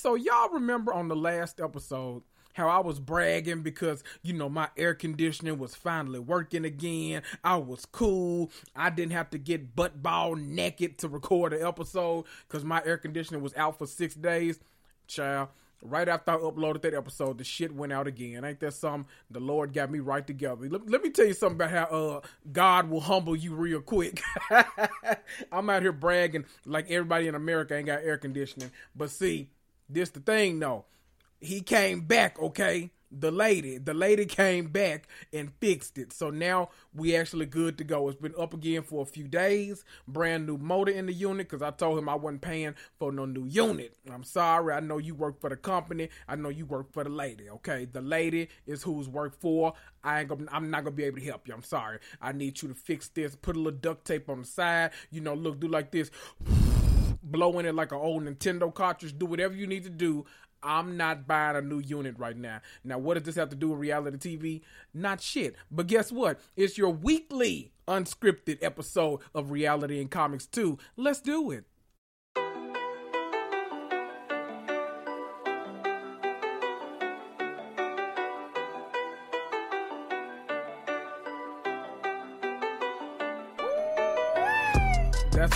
So y'all remember on the last episode how I was bragging because, you know, my air conditioning was finally working again. I was cool. I didn't have to get butt ball naked to record an episode because my air conditioning was out for six days. Child, right after I uploaded that episode, the shit went out again. Ain't that something? The Lord got me right together. Let, let me tell you something about how uh, God will humble you real quick. I'm out here bragging like everybody in America ain't got air conditioning. But see, this the thing though he came back, okay? The lady, the lady came back and fixed it. So now we actually good to go. It's been up again for a few days. Brand new motor in the unit because I told him I wasn't paying for no new unit. I'm sorry. I know you work for the company. I know you work for the lady. Okay, the lady is who's work for. I ain't gonna. I'm not gonna be able to help you. I'm sorry. I need you to fix this. Put a little duct tape on the side. You know, look, do like this. Blow in it like an old Nintendo cartridge. Do whatever you need to do. I'm not buying a new unit right now. Now, what does this have to do with reality TV? Not shit. But guess what? It's your weekly unscripted episode of Reality and Comics 2. Let's do it.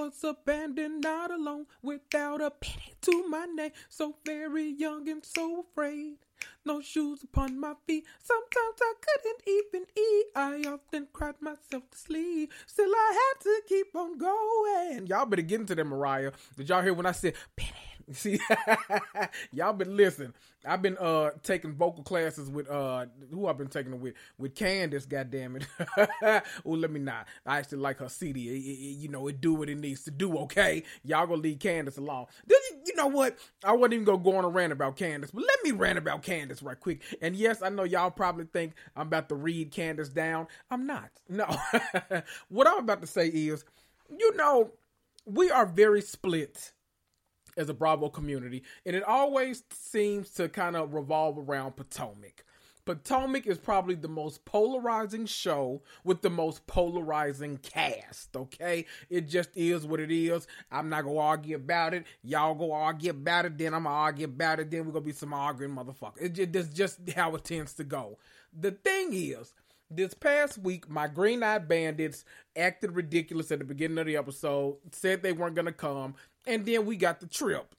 Was abandoned, not alone, without a penny to my name. So very young and so afraid. No shoes upon my feet. Sometimes I couldn't even eat. I often cried myself to sleep. Still, I had to keep on going. Y'all better get into that, Mariah. Did y'all hear when I said penny? See, y'all been listening. I've been uh taking vocal classes with uh who I've been taking them with with Candace. Goddamn it! oh, let me not. I actually like her CD. It, it, you know, it do what it needs to do. Okay, y'all gonna leave Candace alone. You know what? I wasn't even gonna go on a rant about Candace, but let me rant about Candace right quick. And yes, I know y'all probably think I'm about to read Candace down. I'm not. No. what I'm about to say is, you know, we are very split as a Bravo community, and it always seems to kind of revolve around Potomac. Potomac is probably the most polarizing show with the most polarizing cast, okay? It just is what it is. I'm not gonna argue about it. Y'all go argue about it, then I'm gonna argue about it, then we're gonna be some arguing motherfuckers. It just, how it tends to go. The thing is, this past week, my Green Eyed Bandits acted ridiculous at the beginning of the episode, said they weren't gonna come, and then we got the trip.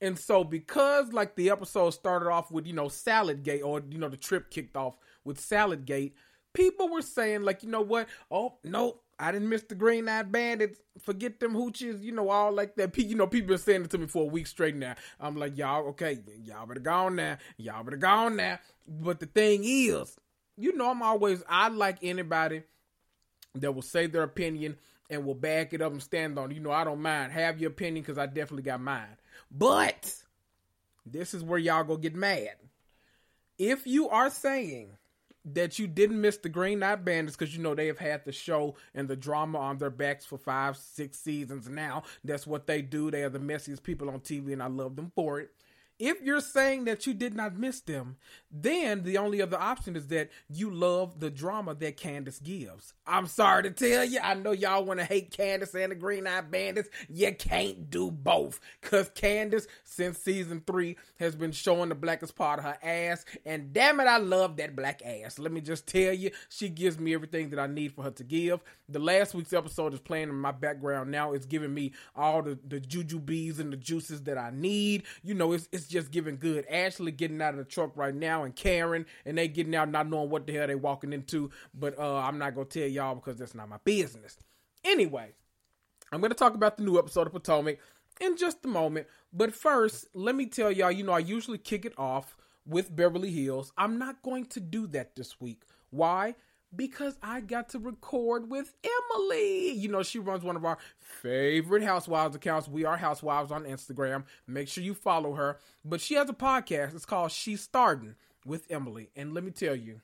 And so because like the episode started off with, you know, Salad Gate or you know, the trip kicked off with Salad Gate, people were saying, like, you know what? Oh, no, I didn't miss the green eyed bandits. Forget them hoochies, you know, all like that. You know, people been saying it to me for a week straight now. I'm like, y'all, okay, y'all better go on now. Y'all better go on now. But the thing is, you know, I'm always, I like anybody that will say their opinion and will back it up and stand on. You know, I don't mind. Have your opinion because I definitely got mine. But this is where y'all go get mad. If you are saying that you didn't miss the Green Eyed Bandits because you know they have had the show and the drama on their backs for five, six seasons now. That's what they do. They are the messiest people on TV, and I love them for it. If you're saying that you did not miss them, then the only other option is that you love the drama that Candace gives. I'm sorry to tell you, I know y'all want to hate Candace and the Green Eye Bandits. You can't do both. Cause Candace, since season three, has been showing the blackest part of her ass. And damn it, I love that black ass. Let me just tell you, she gives me everything that I need for her to give. The last week's episode is playing in my background now. It's giving me all the, the juju bees and the juices that I need. You know, it's it's just giving good. Ashley getting out of the truck right now and Karen and they getting out not knowing what the hell they walking into. But uh I'm not gonna tell y'all because that's not my business. Anyway, I'm gonna talk about the new episode of Potomac in just a moment. But first, let me tell y'all, you know, I usually kick it off with Beverly Hills. I'm not going to do that this week. Why? Because I got to record with Emily. You know, she runs one of our favorite Housewives accounts. We are Housewives on Instagram. Make sure you follow her. But she has a podcast. It's called She's Starting with Emily. And let me tell you,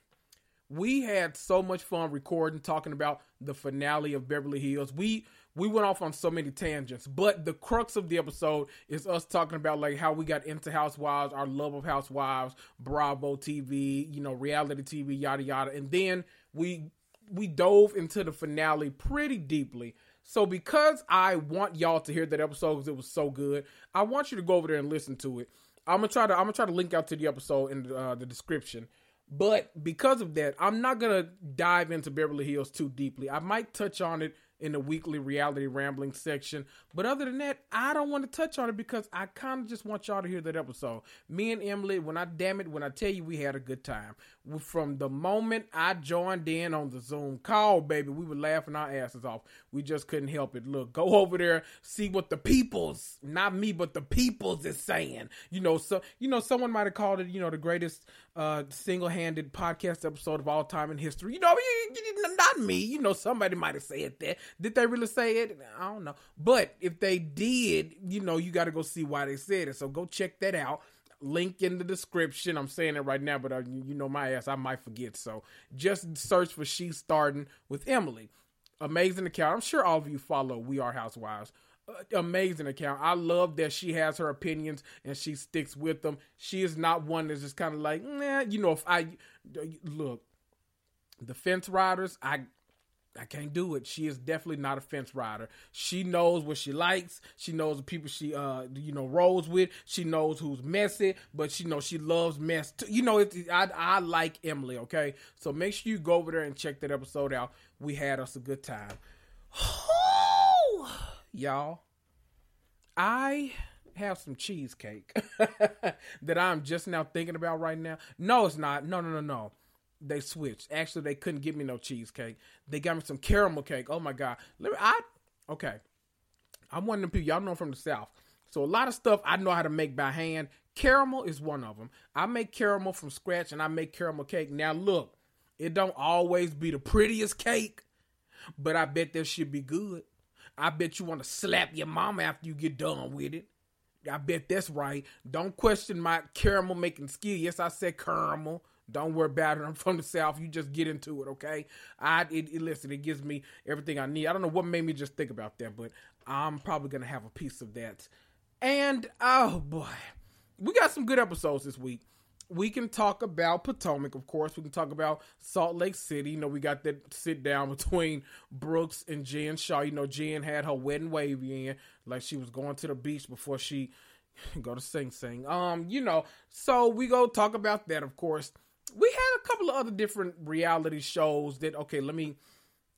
we had so much fun recording, talking about the finale of Beverly Hills. We we went off on so many tangents, but the crux of the episode is us talking about like how we got into Housewives, our love of Housewives, Bravo TV, you know, reality TV, yada yada, and then we we dove into the finale pretty deeply. So because I want y'all to hear that episode because it was so good, I want you to go over there and listen to it. I'm gonna try to I'm gonna try to link out to the episode in uh, the description. But because of that, I'm not gonna dive into Beverly Hills too deeply. I might touch on it in the weekly reality rambling section. But other than that, I don't want to touch on it because I kind of just want y'all to hear that episode. Me and Emily, when I damn it, when I tell you we had a good time. From the moment I joined in on the Zoom call, baby, we were laughing our asses off. We just couldn't help it. Look, go over there, see what the people's, not me, but the people's is saying. You know, so you know, someone might have called it, you know, the greatest uh single-handed podcast episode of all time in history. You know, not me. You know, somebody might have said that. Did they really say it? I don't know. But if they did, you know, you got to go see why they said it. So go check that out. Link in the description. I'm saying it right now, but uh, you know my ass, I might forget. So just search for She's Starting with Emily. Amazing account. I'm sure all of you follow We Are Housewives. Uh, amazing account. I love that she has her opinions and she sticks with them. She is not one that's just kind of like, nah, you know, if I look, the fence riders, I I can't do it. She is definitely not a fence rider. She knows what she likes. She knows the people she uh you know rolls with. She knows who's messy, but she knows she loves mess. Too. You know, it, I I like Emily. Okay, so make sure you go over there and check that episode out. We had us a good time, y'all. I have some cheesecake that I'm just now thinking about right now. No, it's not. No, no, no, no they switched. Actually, they couldn't give me no cheesecake. They got me some caramel cake. Oh my god. Let me I okay. I'm one of them people. Y'all know from the South. So a lot of stuff I know how to make by hand. Caramel is one of them. I make caramel from scratch and I make caramel cake. Now look, it don't always be the prettiest cake, but I bet that should be good. I bet you want to slap your mama after you get done with it. I bet that's right. Don't question my caramel making skill. Yes, I said caramel. Don't worry about it. I'm from the South. You just get into it, okay? I it, it, listen. It gives me everything I need. I don't know what made me just think about that, but I'm probably gonna have a piece of that. And oh boy, we got some good episodes this week. We can talk about Potomac, of course. We can talk about Salt Lake City. You know, we got that sit down between Brooks and Jen Shah. You know, Jen had her wedding wavy in, like she was going to the beach before she go to Sing Sing. Um, you know, so we go talk about that, of course we had a couple of other different reality shows that okay let me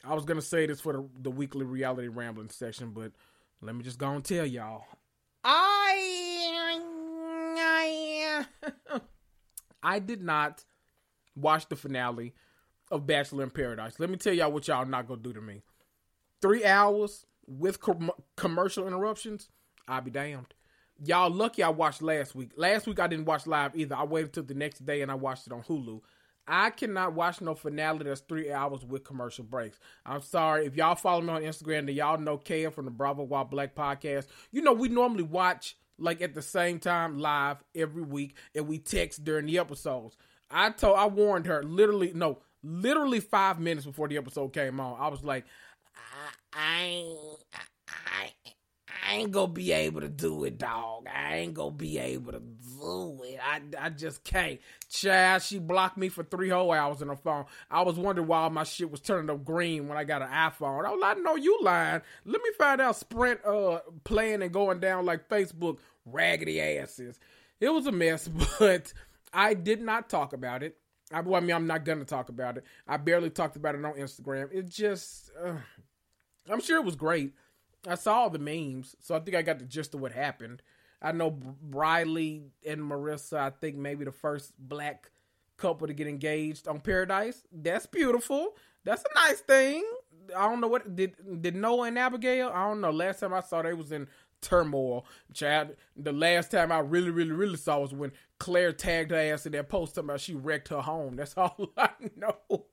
i was gonna say this for the, the weekly reality rambling section but let me just go and tell y'all. I i, I did not watch the finale of bachelor in paradise. Let me tell y'all what y'all not gonna do to me. Three hours with com- commercial interruptions i'll be damned y'all lucky I watched last week. Last week I didn't watch live either. I waited till the next day and I watched it on Hulu. I cannot watch no finale that's three hours with commercial breaks. I'm sorry. If y'all follow me on Instagram, then y'all know Kaya from the Bravo While Black podcast. You know, we normally watch like at the same time live every week and we text during the episodes. I told I warned her literally no, literally five minutes before the episode came on. I was like, I I, I ain't gonna be able to do it, dog. I ain't gonna be able to do it. I, I just can't. Chad, she blocked me for three whole hours on the phone. I was wondering why my shit was turning up green when I got an iPhone. I was like, no, you lying. Let me find out Sprint uh playing and going down like Facebook raggedy asses. It was a mess, but I did not talk about it. I, well, I mean, I'm not gonna talk about it. I barely talked about it on Instagram. It just, uh, I'm sure it was great. I saw the memes, so I think I got the gist of what happened. I know Briley and Maurissa. I think maybe the first black couple to get engaged on Paradise. That's beautiful. That's a nice thing. I don't know what did did Noah and Abigail. I don't know. Last time I saw they was in turmoil. Chad, the last time I really, really, really saw was when Claire tagged her ass in that post talking about she wrecked her home. That's all I know.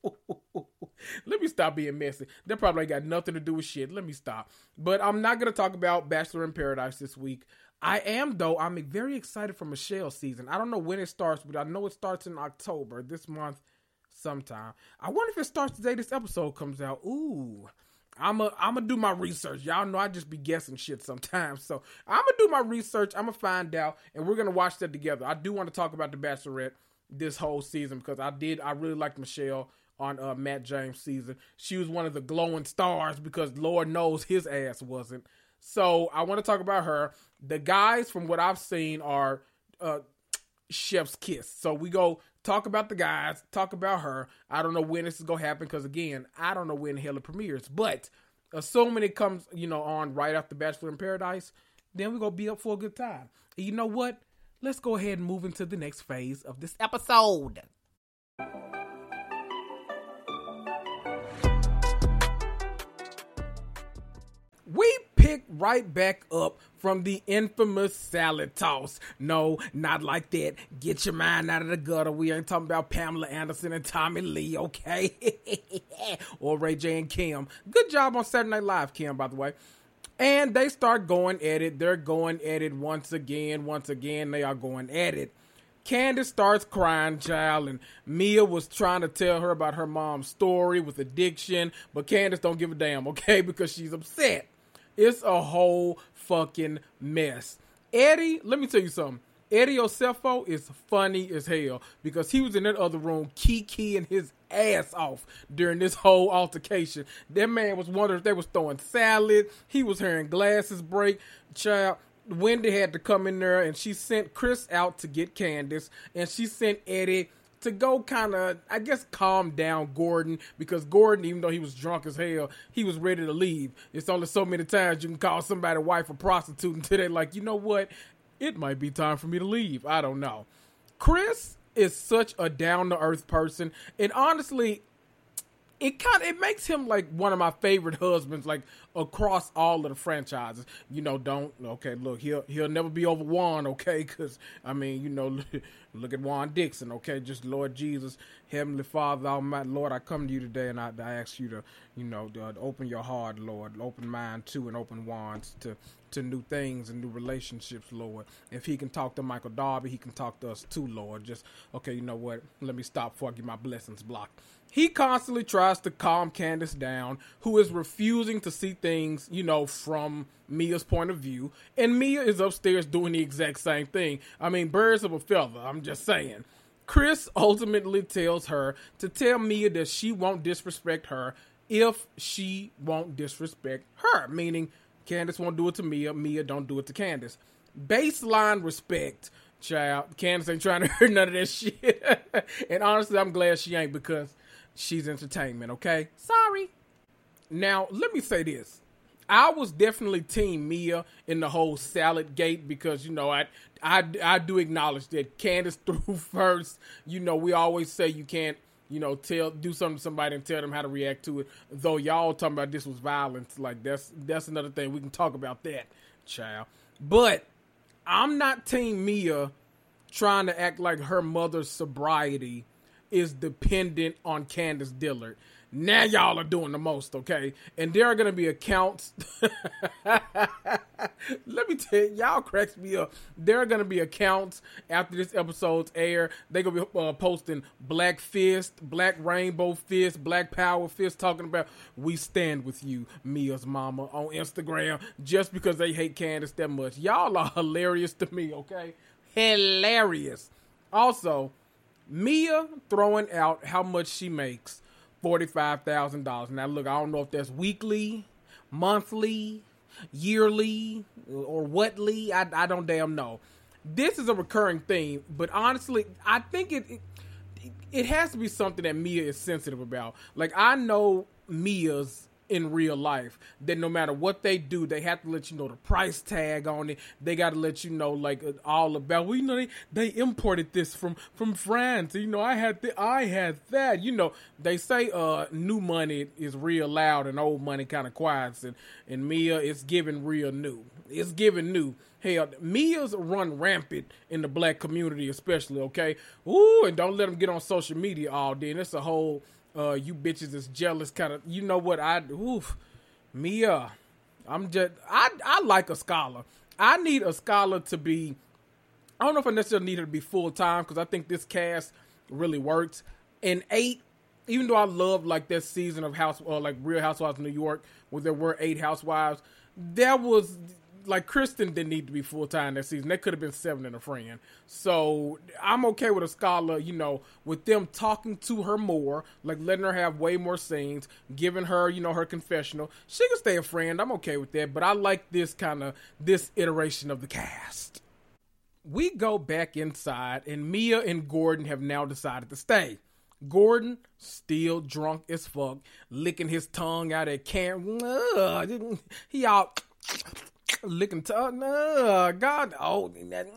Let me stop being messy. That probably got nothing to do with shit. Let me stop. But I'm not gonna talk about Bachelor in Paradise this week. I am though. I'm very excited for Michelle season. I don't know when it starts, but I know it starts in October this month, sometime. I wonder if it starts the day this episode comes out. Ooh. I'm a I'm gonna do my research. Y'all know I just be guessing shit sometimes. So I'm gonna do my research. I'm gonna find out, and we're gonna watch that together. I do want to talk about the Bachelorette this whole season because I did. I really liked Michelle on uh, Matt James season. She was one of the glowing stars because Lord knows his ass wasn't. So I want to talk about her. The guys, from what I've seen, are uh, chef's kiss. So we go talk about the guys, talk about her. I don't know when this is gonna happen because again, I don't know when hell it premieres. But assuming it comes, you know, on right after Bachelor in Paradise, then we're gonna be up for a good time. And you know what? Let's go ahead and move into the next phase of this episode. We pick right back up from the infamous salad toss. No, not like that. Get your mind out of the gutter. We ain't talking about Pamela Anderson and Tommy Lee, okay? or Ray J and Kim. Good job on Saturday Night Live, Kim, by the way. And they start going at it. They're going at it once again. Once again, they are going at it. Candace starts crying, child, and Mia was trying to tell her about her mom's story with addiction, but Candace don't give a damn, okay, because she's upset. It's a whole fucking mess. Eddie, let me tell you something. Eddie Osefo is funny as hell because he was in that other room keying his ass off during this whole altercation. That man was wondering if they was throwing salad. He was hearing glasses break. Child, Wendy had to come in there and she sent Chris out to get Candace and she sent Eddie to go kind of, I guess, calm down Gordon because Gordon, even though he was drunk as hell, he was ready to leave. It's only so many times you can call somebody wife a prostitute until they're like, you know what? It might be time for me to leave. I don't know. Chris is such a down to earth person, and honestly, it kind of it makes him like one of my favorite husbands like across all of the franchises you know don't okay look he'll he'll never be over juan okay because i mean you know look at juan dixon okay just lord jesus heavenly father almighty lord i come to you today and i, I ask you to you know to uh, open your heart lord open mind too and open Juan's to to new things and new relationships, Lord. If he can talk to Michael Darby, he can talk to us too, Lord. Just okay, you know what? Let me stop before I get my blessings blocked. He constantly tries to calm Candace down, who is refusing to see things, you know, from Mia's point of view. And Mia is upstairs doing the exact same thing. I mean, birds of a feather, I'm just saying. Chris ultimately tells her to tell Mia that she won't disrespect her if she won't disrespect her, meaning Candace won't do it to Mia, Mia don't do it to Candace. Baseline respect, child. Candace ain't trying to hear none of that shit. and honestly, I'm glad she ain't because she's entertainment, okay? Sorry. Now, let me say this. I was definitely team Mia in the whole salad gate because you know I I I do acknowledge that Candace threw first. You know we always say you can't you know tell do something to somebody and tell them how to react to it. Though y'all talking about this was violence, like that's that's another thing we can talk about that, child. But I'm not team Mia trying to act like her mother's sobriety is dependent on Candace Dillard. Now y'all are doing the most, okay? And there are gonna be accounts. Let me tell you, y'all cracks me up. There are gonna be accounts after this episode's air. They're gonna be uh, posting Black Fist, Black Rainbow Fist, Black Power Fist, talking about we stand with you, Mia's mama, on Instagram, just because they hate Candace that much. Y'all are hilarious to me, okay? Hilarious. Also, Mia throwing out how much she makes $45,000. Now, look, I don't know if that's weekly, monthly, yearly, or whatly. I, I don't damn know. This is a recurring theme, but honestly, I think it, it it has to be something that Mia is sensitive about. Like I know Mia's in real life that no matter what they do, they have to let you know the price tag on it. They got to let you know like uh, all about. Well, you know they, they imported this from from France. You know I had the, I had that. You know they say uh new money is real loud and old money kind of quiet. And and Mia is giving real new. It's giving new. Hell, Mia's run rampant in the black community, especially. Okay, ooh, and don't let them get on social media all day. And it's a whole uh, you bitches is jealous kind of. You know what I? Oof, Mia. I'm just. I I like Askale. I need Askale to be. I don't know if I necessarily need her to be full time because I think this cast really works. And eight, even though I love like that season of House or like Real Housewives of New York, where there were eight housewives, there was like Kristen didn't need to be full time that season. They could have been seven and a friend. So I'm okay with Askale, you know, with them talking to her more, like letting her have way more scenes, giving her, you know, her confessional. She can stay a friend. I'm okay with that. But I like this kind of this iteration of the cast. We go back inside, and Mia and Gordon have now decided to stay. Gordon, still drunk as fuck, licking his tongue out at Karen. He all licking tongue. Nah, God, oh,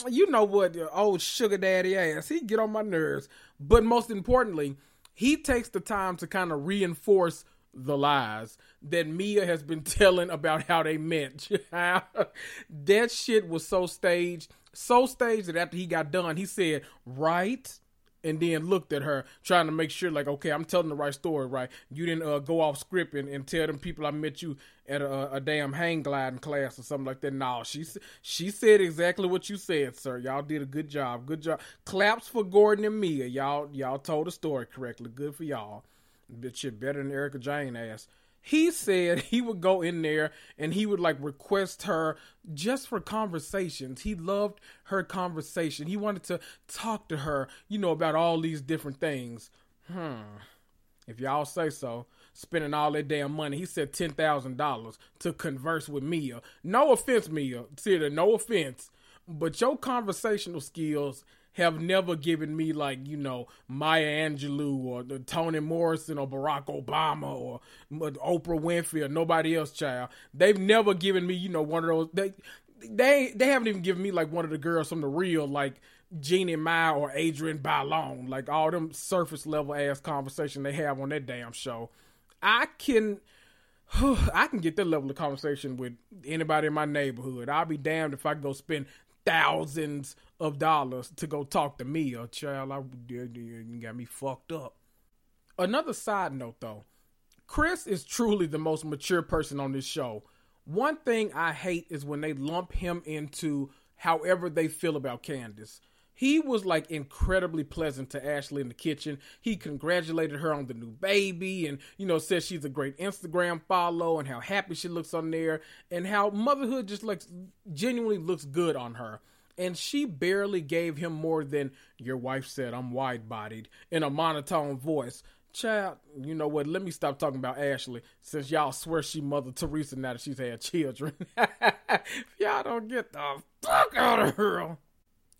you know what, old sugar daddy ass. He get on my nerves. But most importantly, he takes the time to kind of reinforce the lies that Mia has been telling about how they met. that shit was so staged, so staged that after he got done, he said, "Right." and then looked at her trying to make sure like okay i'm telling the right story right you didn't uh, go off script and, and tell them people i met you at a, a damn hang gliding class or something like that. No she she said exactly what you said sir. Y'all did a good job. Good job. Claps for gordon and mia. Y'all y'all told the story correctly. Good for y'all. Bitch, shit better than erika jayne ass. He said he would go in there and he would like request her just for conversations. He loved her conversation. He wanted to talk to her, you know, about all these different things. Hmm. If y'all say so, spending all that damn money. He said ten thousand dollars to converse with Mia. No offense, Mia. See, no offense, but your conversational skills have never given me like you know Maya Angelou or the Toni Morrison or Barack Obama or Oprah Winfrey or nobody else. Child, they've never given me you know one of those. They they they haven't even given me like one of the girls from the real like Jeannie Mai or Adrienne Bailon, like all them surface level ass conversation they have on that damn show. I can. I can get that level of conversation with anybody in my neighborhood. I'll be damned if I go spend thousands of dollars to go talk to me, a child. I you got me fucked up. Another side note, though, Chris is truly the most mature person on this show. One thing I hate is when they lump him into however they feel about Candace. He was like incredibly pleasant to Ashley in the kitchen. He congratulated her on the new baby and, you know, said she's a great Instagram follow and how happy she looks on there and how motherhood just looks genuinely looks good on her. And she barely gave him more than your wife said, I'm wide bodied in a monotone voice. Child, you know what? Let me stop talking about Ashley since y'all swear she Mother Teresa now that she's had children. If y'all don't get the fuck out of her.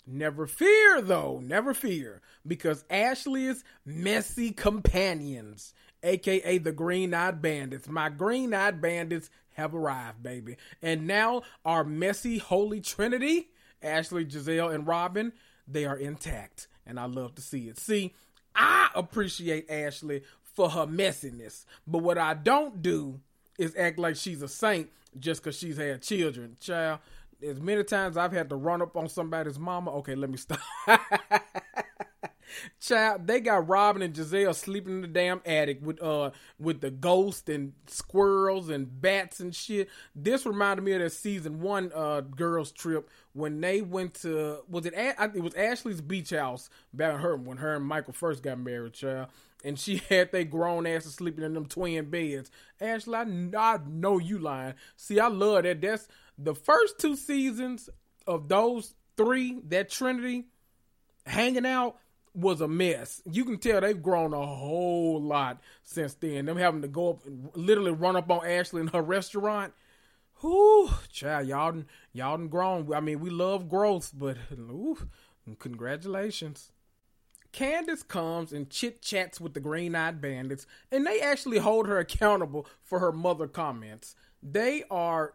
Never fear, though, never fear, because Ashley's messy companions, aka the Green Eyed Bandits, my Green Eyed Bandits have arrived, baby. And now our messy holy trinity, Ashley, Gizelle, and Robin, they are intact. And I love to see it. See, I appreciate Ashley for her messiness, but what I don't do is act like she's a saint just because she's had children. Child, as many times I've had to run up on somebody's mama. Okay, let me stop. Child, they got Robin and Gizelle sleeping in the damn attic with uh with the ghost and squirrels and bats and shit. This reminded me of that season one uh girls trip when they went to was it it was Ashley's beach house back in her when her and Michael first got married, child. And she had they grown asses sleeping in them twin beds. Ashley, I, I know you lying. See, I love that. That's the first two seasons of those three, that Trinity hanging out was a mess. You can tell they've grown a whole lot since then. Them having to go up and literally run up on Ashley in her restaurant. Whoo, child, y'all y'all done grown. I mean, we love growth, but ooh, congratulations. Candace comes and chit chats with the Green Eyed Bandits, and they actually hold her accountable for her mother comments. They are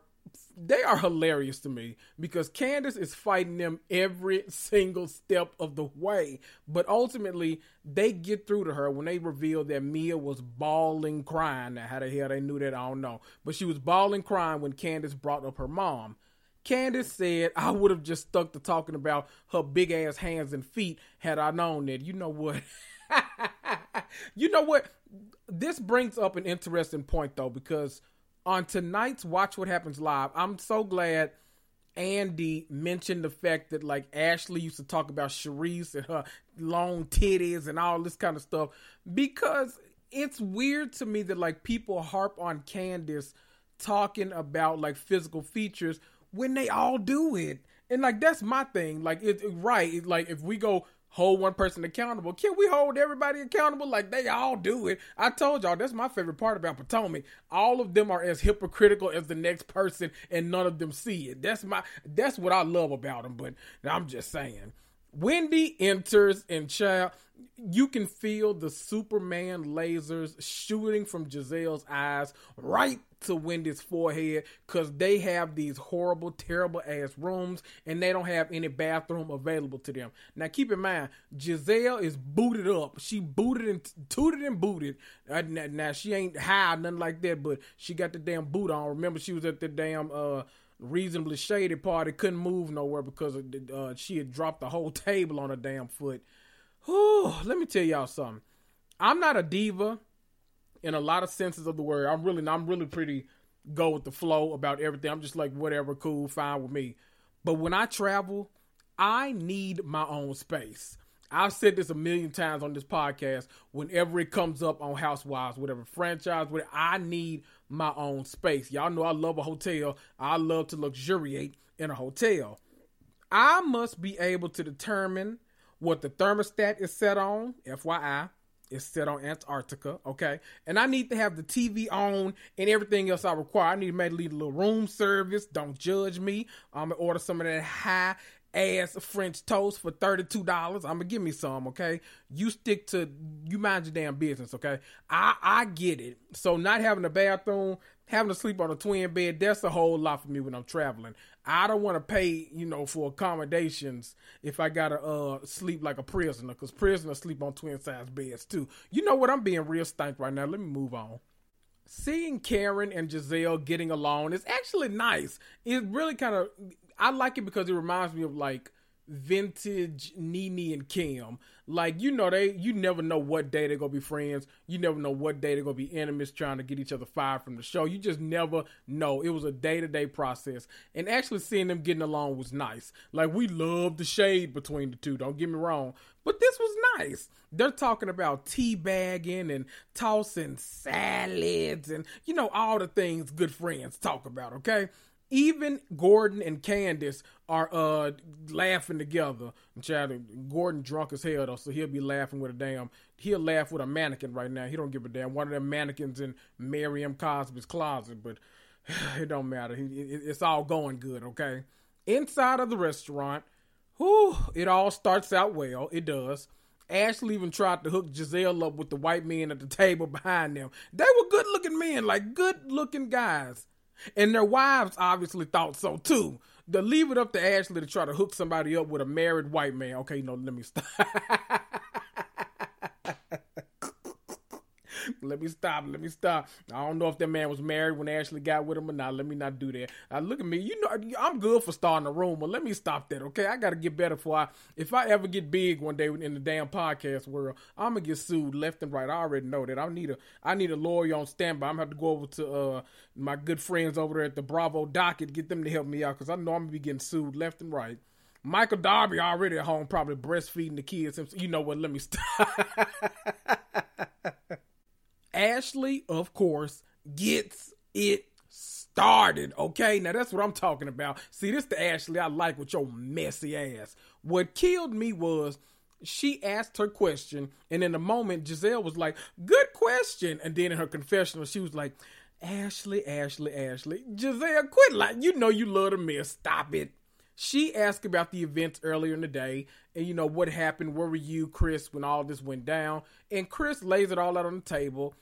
they are hilarious to me because Candace is fighting them every single step of the way. But ultimately, they get through to her when they reveal that Mia was bawling, crying. Now, how the hell they knew that, I don't know. But she was bawling, crying when Candace brought up her mom. Candace said, I would have just stuck to talking about her big ass hands and feet had I known that. You know what? you know what? This brings up an interesting point, though, because on tonight's Watch What Happens Live, I'm so glad Andy mentioned the fact that like Ashley used to talk about Charisse and her long titties and all this kind of stuff because it's weird to me that like people harp on Candace talking about like physical features when they all do it. And like that's my thing. Like it, it right. It, like if we go hold one person accountable. Can we hold everybody accountable like they all do it? I told y'all that's my favorite part about Potomac. All of them are as hypocritical as the next person, and none of them see it. That's my that's what I love about them. But I'm just saying, Wendy enters and child you can feel the Superman lasers shooting from Gizelle's eyes right to Wendy's forehead because they have these horrible, terrible ass rooms and they don't have any bathroom available to them. Now, keep in mind, Gizelle is booted up. She booted and tooted and booted. Uh, now, she ain't high, nothing like that, but she got the damn boot on. Remember, she was at the damn, uh, reasonably shady party, couldn't move nowhere because of, uh, she had dropped the whole table on her damn foot. Whew, let me tell y'all something. I'm not a diva in a lot of senses of the word. I'm really, I'm really pretty go with the flow about everything. I'm just like whatever, cool, fine with me. But when I travel, I need my own space. I've said this a million times on this podcast. Whenever it comes up on Housewives, whatever franchise, whatever, I need my own space. Y'all know I love a hotel. I love to luxuriate in a hotel. I must be able to determine what the thermostat is set on, FYI, is set on Antarctica, okay? And I need to have the TV on and everything else I require. I need to maybe leave a little room service. Don't judge me. I'm gonna order some of that high ass French toast for $32. I'm gonna give me some, okay? You stick to you mind your damn business, okay? I I get it. So not having a bathroom, having to sleep on a twin bed, that's a whole lot for me when I'm traveling. I don't want to pay, you know, for accommodations if I gotta uh sleep like a prisoner, because prisoners sleep on twin size beds too. You know what? I'm being real stank right now. Let me move on. Seeing Karen and Gizelle getting along is actually nice. It really kind of I like it because it reminds me of like vintage Nene and Kim. Like you know they you never know what day they're gonna be friends. You never know what day they're gonna be enemies trying to get each other fired from the show. You just never know. It was a day to day process. And actually seeing them getting along was nice. Like we love the shade between the two, don't get me wrong. But this was nice. They're talking about tea bagging and tossing salads and you know all the things good friends talk about, okay? Even Gordon and Candace are uh laughing together. Child, Gordon drunk as hell though, so he'll be laughing with a damn. He'll laugh with a mannequin right now. He don't give a damn. One of them mannequins in Miriam Cosby's closet, but it don't matter. It's all going good, okay. Inside of the restaurant, it all starts out well. It does. Ashley even tried to hook Gizelle up with the white men at the table behind them. They were good looking men, like good looking guys. And their wives obviously thought so too. To leave it up to Ashley to try to hook somebody up with a married white man. Okay, no, let me stop. let me stop. Let me stop. I don't know if that man was married when Ashley got with him or not. Let me not do that. Uh, look at me. You know, I'm good for starting a room, but let me stop that, okay? I got to get better for I. If I ever get big one day in the damn podcast world, I'm gonna get sued left and right. I already know that. I need a I need a lawyer on standby. I'm gonna have to go over to uh my good friends over there at the Bravo docket, get them to help me out because I know I'm gonna be getting sued left and right. Michael Darby already at home, probably breastfeeding the kids. You know what? Let me stop. Ashley, of course, gets it started. Okay, now that's what I'm talking about. See, this the Ashley I like with your messy ass. What killed me was she asked her question, and in a moment, Gizelle was like, "Good question," and then in her confessional, she was like, "Ashley, Ashley, Ashley, Gizelle, quit like you know you love the mess. Stop it." She asked about the events earlier in the day and, you know, what happened. Where were you, Chris, when all this went down? And Chris lays it all out on the table.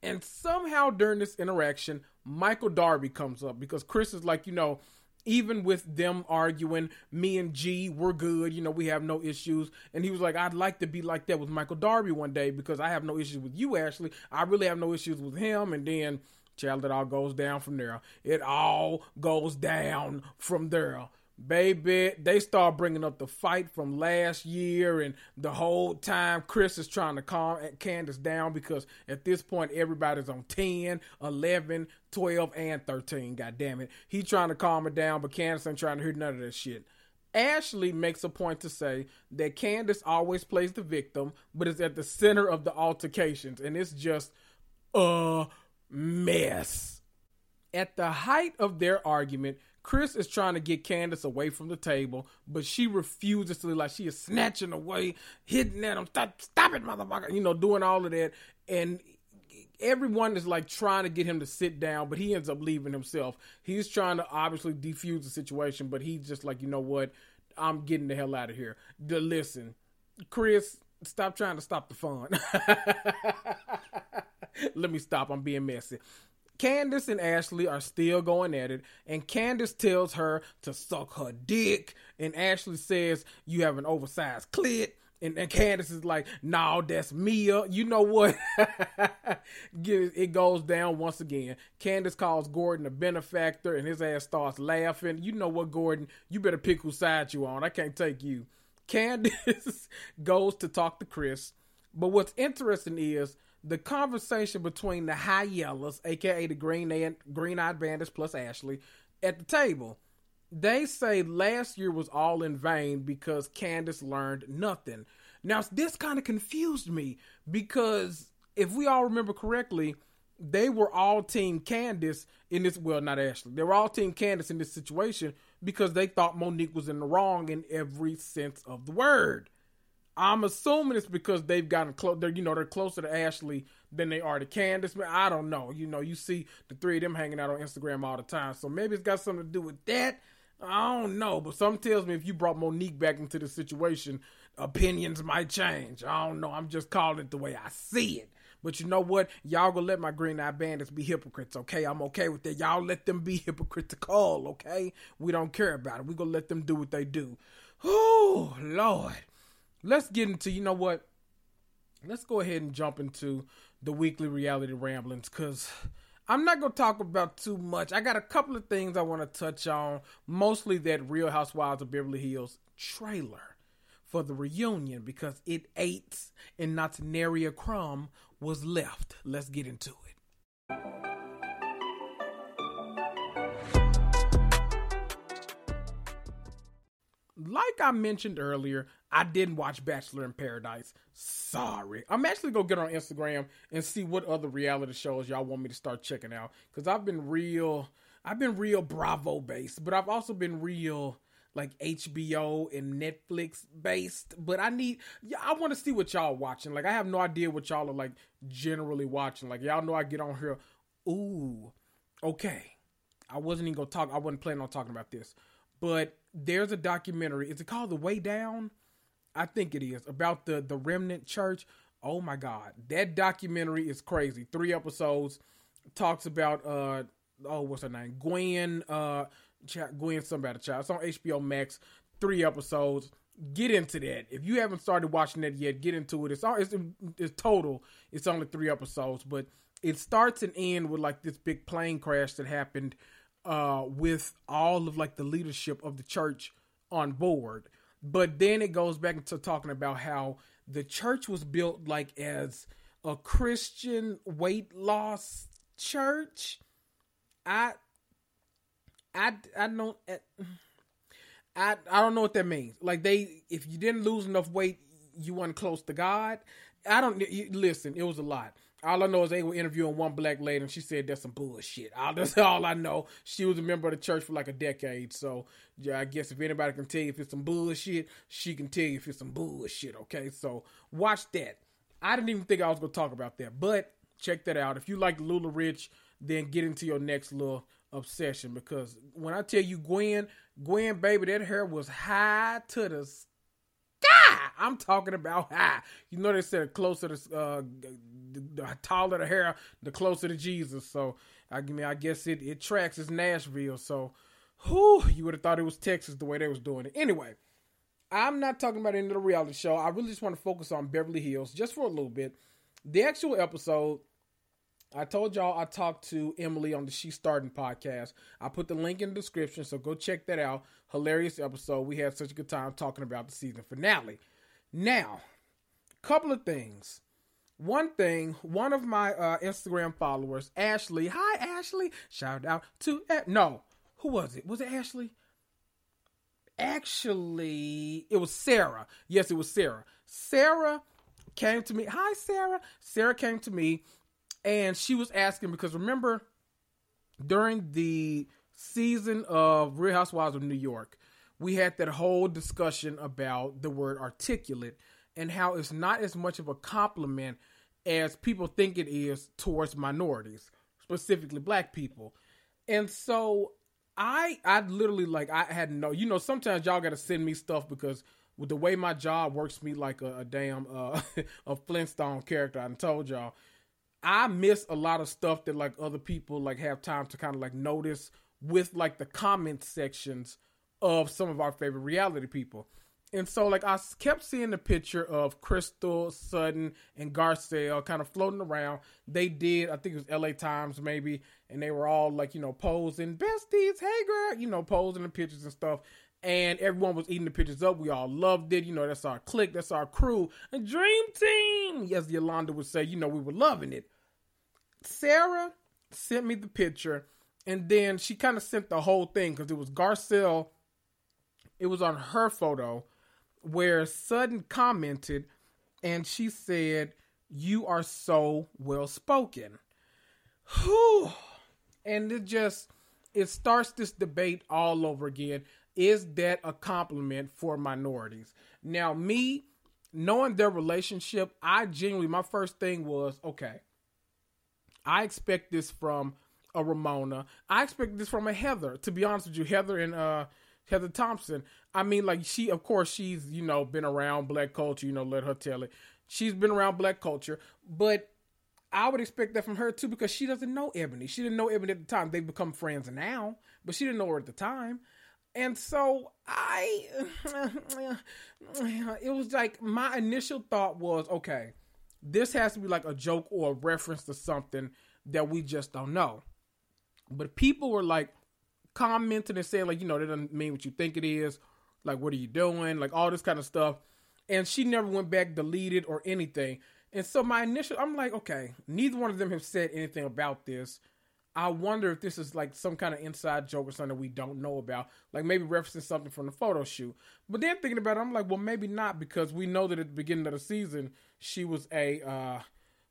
And somehow during this interaction, Michael Darby comes up because Chris is like, you know, even with them arguing, me and G, we're good. You know, we have no issues. And he was like, I'd like to be like that with Michael Darby one day because I have no issues with you, Ashley. I really have no issues with him. And then, child, it all goes down from there. It all goes down from there. Baby, they start bringing up the fight from last year, and the whole time Chris is trying to calm Candace down because at this point everybody's on 10, 11, 12, and 13. God damn it. He trying to calm her down, but Candace ain't trying to hear none of that shit. Ashley makes a point to say that Candace always plays the victim, but is at the center of the altercations, and it's just a mess. At the height of their argument, Chris is trying to get Candace away from the table, but she refuses to. Like she is snatching away, hitting at him. Stop, stop it, motherfucker! You know, doing all of that, and everyone is like trying to get him to sit down, but he ends up leaving himself. He's trying to obviously defuse the situation, but he's just like, you know what? I'm getting the hell out of here. The listen, Chris, stop trying to stop the fun. Let me stop. I'm being messy. Candace and Ashley are still going at it, and Candace tells her to suck her dick, and Ashley says, You have an oversized clit. And, and Candace is like, no, that's Mia. You know what? it goes down once again. Candace calls Gordon a benefactor, and his ass starts laughing. You know what, Gordon? You better pick whose side you on. I can't take you. Candace goes to talk to Chris. But what's interesting is the conversation between the high yellows, aka the green and green eyed bandits plus Ashley, at the table. They say last year was all in vain because Candace learned nothing. Now this kind of confused me because if we all remember correctly, they were all team Candace in this well, not Ashley. They were all team Candace in this situation because they thought Monique was in the wrong in every sense of the word. I'm assuming it's because they've gotten close. They're you know they're closer to Ashley than they are to Candace. I don't know. You know, you see the three of them hanging out on Instagram all the time, so maybe it's got something to do with that. I don't know, but something tells me if you brought Monique back into the situation, opinions might change. I don't know. I'm just calling it the way I see it. But you know what? Y'all gonna let my green eye bandits be hypocrites, okay? I'm okay with that. Y'all let them be hypocritical, okay? We don't care about it. We gonna let them do what they do. Oh Lord let's get into you know what? Let's go ahead and jump into the weekly reality ramblings because i'm not going to talk about too much. I got a couple of things i want to touch on mostly that real housewives of beverly hills trailer for the reunion because it ate and not nary a crumb was left. Let's get into it. Like I mentioned earlier, I didn't watch Bachelor in Paradise. Sorry. I'm actually gonna get on Instagram and see what other reality shows y'all want me to start checking out. Cause I've been real I've been real Bravo based, but I've also been real like HBO and Netflix based. But I need yeah, I want to see what y'all watching. Like I have no idea what y'all are like generally watching. Like y'all know I get on here. Ooh, okay. I wasn't even gonna talk. I wasn't planning on talking about this, but there's a documentary. Is it called The Way Down? I think it is about the the remnant church. Oh my god, that documentary is crazy. Three episodes talks about uh oh what's her name Gwen uh Gwen somebody child. It's on HBO Max. Three episodes. get into that. If you haven't started watching that yet, get into it. It's all it's, it's total. It's only three episodes, but it starts and ends with like this big plane crash that happened uh, with all of like the leadership of the church on board. But then it goes back into talking about how the church was built like as a Christian weight loss church. I I I don't eh, I I don't know what that means. Like they if you didn't lose enough weight, you weren't close to God. I don't listen. It was a lot. All I know is they were interviewing one black lady, and she said that's some bullshit. All, that's all I know. She was a member of the church for like a decade, so yeah, I guess if anybody can tell you if it's some bullshit, she can tell you if it's some bullshit. Okay, so watch that. I didn't even think I was gonna talk about that, but check that out. If you like LuLaRich, then get into your next little obsession because when I tell you Gwen, Gwen, baby, that hair was high to the. I'm talking about high. You know they said closer to uh, the, taller the hair, the closer to Jesus. So I mean, I guess it it tracks as Nashville. So, who you would have thought it was Texas the way they was doing it. Anyway, I'm not talking about any of the reality show. I really just want to focus on Beverly Hills just for a little bit. The actual episode I told y'all I talked to Emily on the She Starting podcast. I put the link in the description, so go check that out. Hilarious episode. We had such a good time talking about the season finale. Now, couple of things. One thing, one of my uh, Instagram followers, Ashley. Hi, Ashley. Shout out to no, who was it? Was it Ashley? Actually, it was Sarah. Yes, it was Sarah. Sarah came to me. Hi, Sarah. Sarah came to me and she was asking because remember during the season of Real Housewives of New York, we had that whole discussion about the word articulate and how it's not as much of a compliment as people think it is towards minorities, specifically black people. And so I I literally like I had no you know sometimes y'all got to send me stuff because with the way my job works me like a, a damn uh, a Flintstone character I told y'all I miss a lot of stuff that like other people like have time to kind of like notice with like the comment sections of some of our favorite reality people. And so like I kept seeing the picture of Crystal, Sutton, and Garcelle kind of floating around. They did, I think it was LA Times maybe, and they were all like, you know, posing, besties, hey girl, you know, posing the pictures and stuff and everyone was eating the pictures up. We all loved it. You know, that's our clique, that's our crew, a dream team. Yes, Yolanda would say, you know, we were loving it. Sarah sent me the picture, and then she kind of sent the whole thing because it was Garcelle. It was on her photo where Sutton commented, and she said, "You are so well spoken." Whew. And it just it starts this debate all over again. Is that a compliment for minorities? Now, me knowing their relationship, I genuinely my first thing was okay I expect this from a Ramona. I expect this from a Heather. To be honest with you, Heather and uh, Heather Thomson. I mean, like she, of course, she's you know been around black culture. You know, let her tell it. She's been around black culture, but I would expect that from her too because she doesn't know Ebony. She didn't know Ebony at the time. They've become friends now, but she didn't know her at the time. And so I, it was like my initial thought was okay this has to be like a joke or a reference to something that we just don't know. But people were like commenting and saying like, you know, that doesn't mean what you think it is. Like, what are you doing? Like all this kind of stuff. And she never went back, deleted or anything. And so my initial, I'm like, okay, neither one of them have said anything about this. I wonder if this is like some kind of inside joke or something we don't know about, like maybe referencing something from the photo shoot. But then thinking about it, I'm like, well, maybe not because we know that at the beginning of the season she was a uh,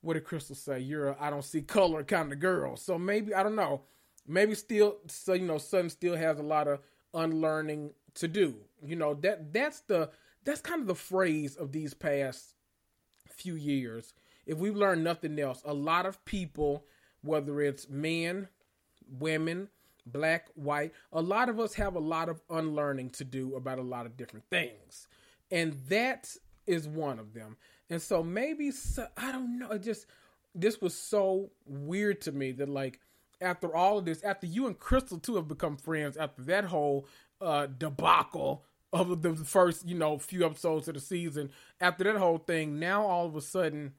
what did Crystal say? You're a I don't see color kind of girl. So maybe I don't know. Maybe still, so you know, Sutton still has a lot of unlearning to do. You know that that's the that's kind of the phrase of these past few years. If we've learned nothing else, a lot of people whether it's men, women, black, white, a lot of us have a lot of unlearning to do about a lot of different things. And that is one of them. And so maybe, I don't know, just, this was so weird to me that, like, after all of this, after you and Crystal too have become friends, after that whole uh, debacle of the first, you know, few episodes of the season. After that whole thing, now all of a sudden,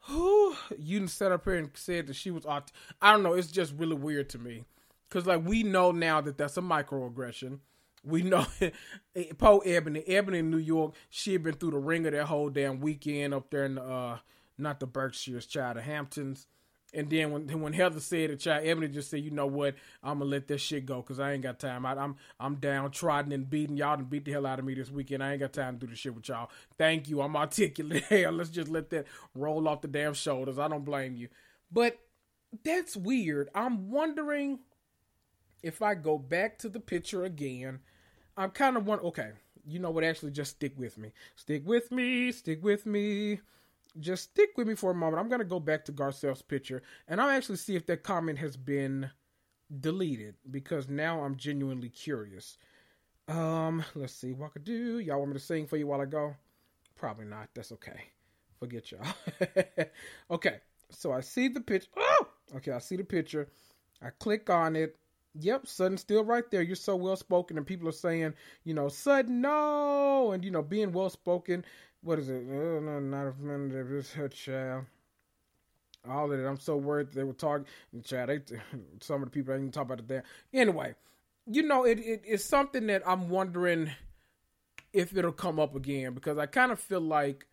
who you set up here and said that she was aut- I don't know. It's just really weird to me because like we know now that that's a microaggression. We know Poe Ebony, Ebony in New York. She had been through the ringer that whole damn weekend up there in the, uh, not the Berkshires, child, the Hamptons. And then when when Heather said it, child, Ebony just said, "You know what? I'm gonna let this shit go because I ain't got time. I, I'm, I'm downtrodden and beating y'all and beat the hell out of me this weekend. I ain't got time to do the shit with y'all. Thank you. I'm articulate. Let's just let that roll off the damn shoulders. I don't blame you. But that's weird. I'm wondering if I go back to the picture again. I'm kind of one. Okay, you know what? Actually, just stick with me. Stick with me. Stick with me just stick with me for a moment. I'm going to go back to Garcelle's picture and I'll actually see if that comment has been deleted because now I'm genuinely curious. Um, let's see what could do. Y'all want me to sing for you while I go? Probably not. That's okay. Forget y'all. okay, so I see the picture. Oh! Okay, I see the picture. I click on it. Yep, Sutton's still right there. You're so well spoken, and people are saying, you know, Sutton, no, and you know, being well spoken what is it? Oh, no, not a minute of this her child. All of it. I'm so worried they were talking. Child, they, some of the people I didn't talk about it there. Anyway, you know, it, it it's something that I'm wondering if it'll come up again because I kind of feel like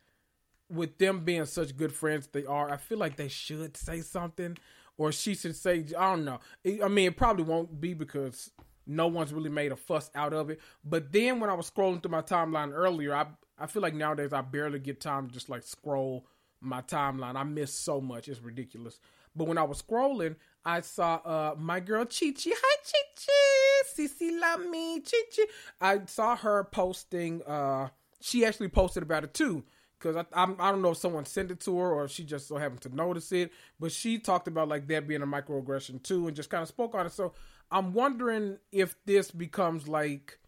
with them being such good friends they are, I feel like they should say something or she should say, I don't know. I mean, it probably won't be because no one's really made a fuss out of it. But then when I was scrolling through my timeline earlier, I I feel like nowadays I barely get time to just like scroll my timeline. I miss so much. It's ridiculous. But when I was scrolling, I saw uh my girl Chi Chi. Hi Chi Chi. Cici love me. Chi Chi. I saw her posting uh she actually posted about it too. Cause I, I, I don't know if someone sent it to her or she just so happened to notice it, but she talked about like that being a microaggression too, and just kind of spoke on it. So I'm wondering if this becomes like,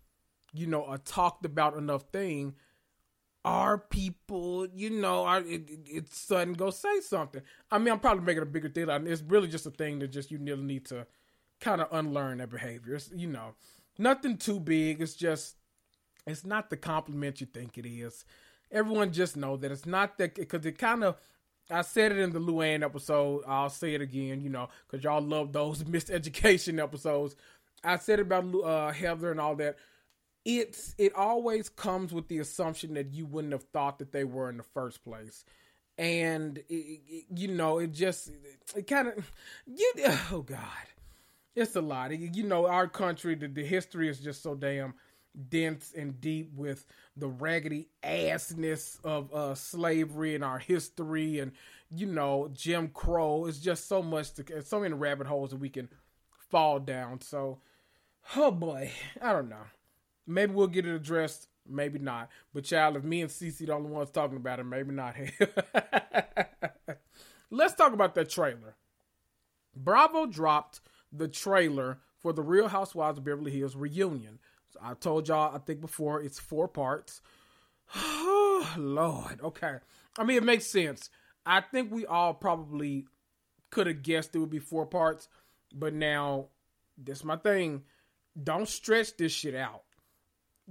you know, a talked about enough thing are people, you know, are it, it, it's Sutton go say something. I mean, I'm probably making a bigger deal. It's really just a thing that just you really need to kind of unlearn that behavior. It's, you know, nothing too big. It's just it's not the compliment you think it is. Everyone just know that it's not that because it kind of. I said it in the Luann episode. I'll say it again, you know, because y'all love those miseducation episodes. I said about uh, Heather and all that it's it always comes with the assumption that you wouldn't have thought that they were in the first place. And it, it, you know it just it kind of you oh god. It's a lot. You know our country the, the history is just so damn dense and deep with the raggedy assness of uh, slavery and our history and you know jim crow. It's just so much to, so many rabbit holes that we can fall down. So oh boy. I don't know Maybe we'll get it addressed. Maybe not. But child, if me and Cece the only ones talking about it, maybe not. Let's talk about that trailer. Bravo dropped the trailer for the Real Housewives of Beverly Hills reunion. So I told y'all, I think before, it's four parts. Oh, Lord. Okay. I mean, it makes sense. I think we all probably could have guessed it would be four parts, but now this my thing. Don't stretch this shit out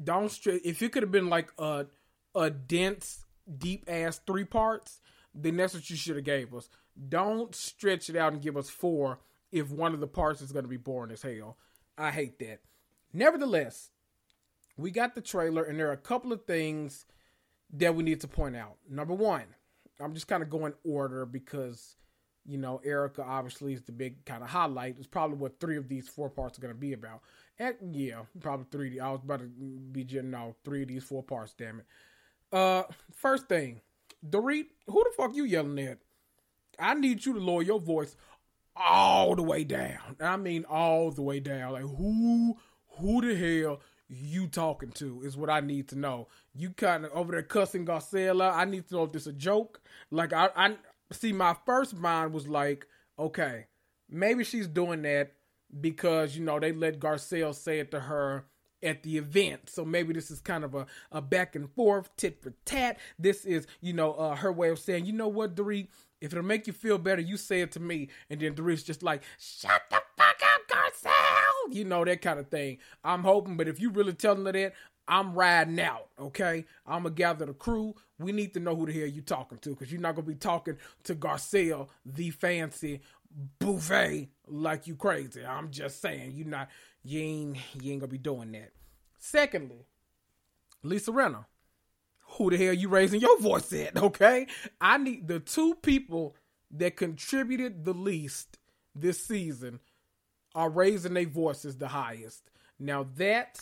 don't stretch. If it could have been like a a dense, deep ass three parts, then that's what you should have gave us. Don't stretch it out and give us four if one of the parts is going to be boring as hell. I hate that. Nevertheless, we got the trailer, and there are a couple of things that we need to point out. Number one, I'm just kind of going order because you know Erika obviously is the big kind of highlight. It's probably what three of these four parts are going to be about. And yeah, probably three. I was about to be just no three of these four parts. Damn it. Uh, first thing, Dorit, who the fuck you yelling at? I need you to lower your voice all the way down. I mean, all the way down. Like who, who the hell you talking to is what I need to know. You kind of over there cussing Garcella. I need to know if this a joke. Like I, I see. My first mind was like, okay, maybe she's doing that because you know they let Garcelle say it to her at the event. So maybe this is kind of a, a back and forth, tit for tat. This is, you know, uh, her way of saying, you know what, Dorit, if it'll make you feel better, you say it to me. And then Dorit's just like, shut the fuck up, Garcelle. You know, that kind of thing. I'm hoping, but if you really telling her that, I'm riding out, okay? I'm gonna gather the crew. We need to know who the hell you talking to, because you're not gonna be talking to Garcelle, the fancy buffet, like you crazy. I'm just saying, you not you ain't you ain't gonna be doing that. Secondly, Lisa Rinna, who the hell you raising your voice at? Okay, I need the two people that contributed the least this season are raising their voices the highest. Now that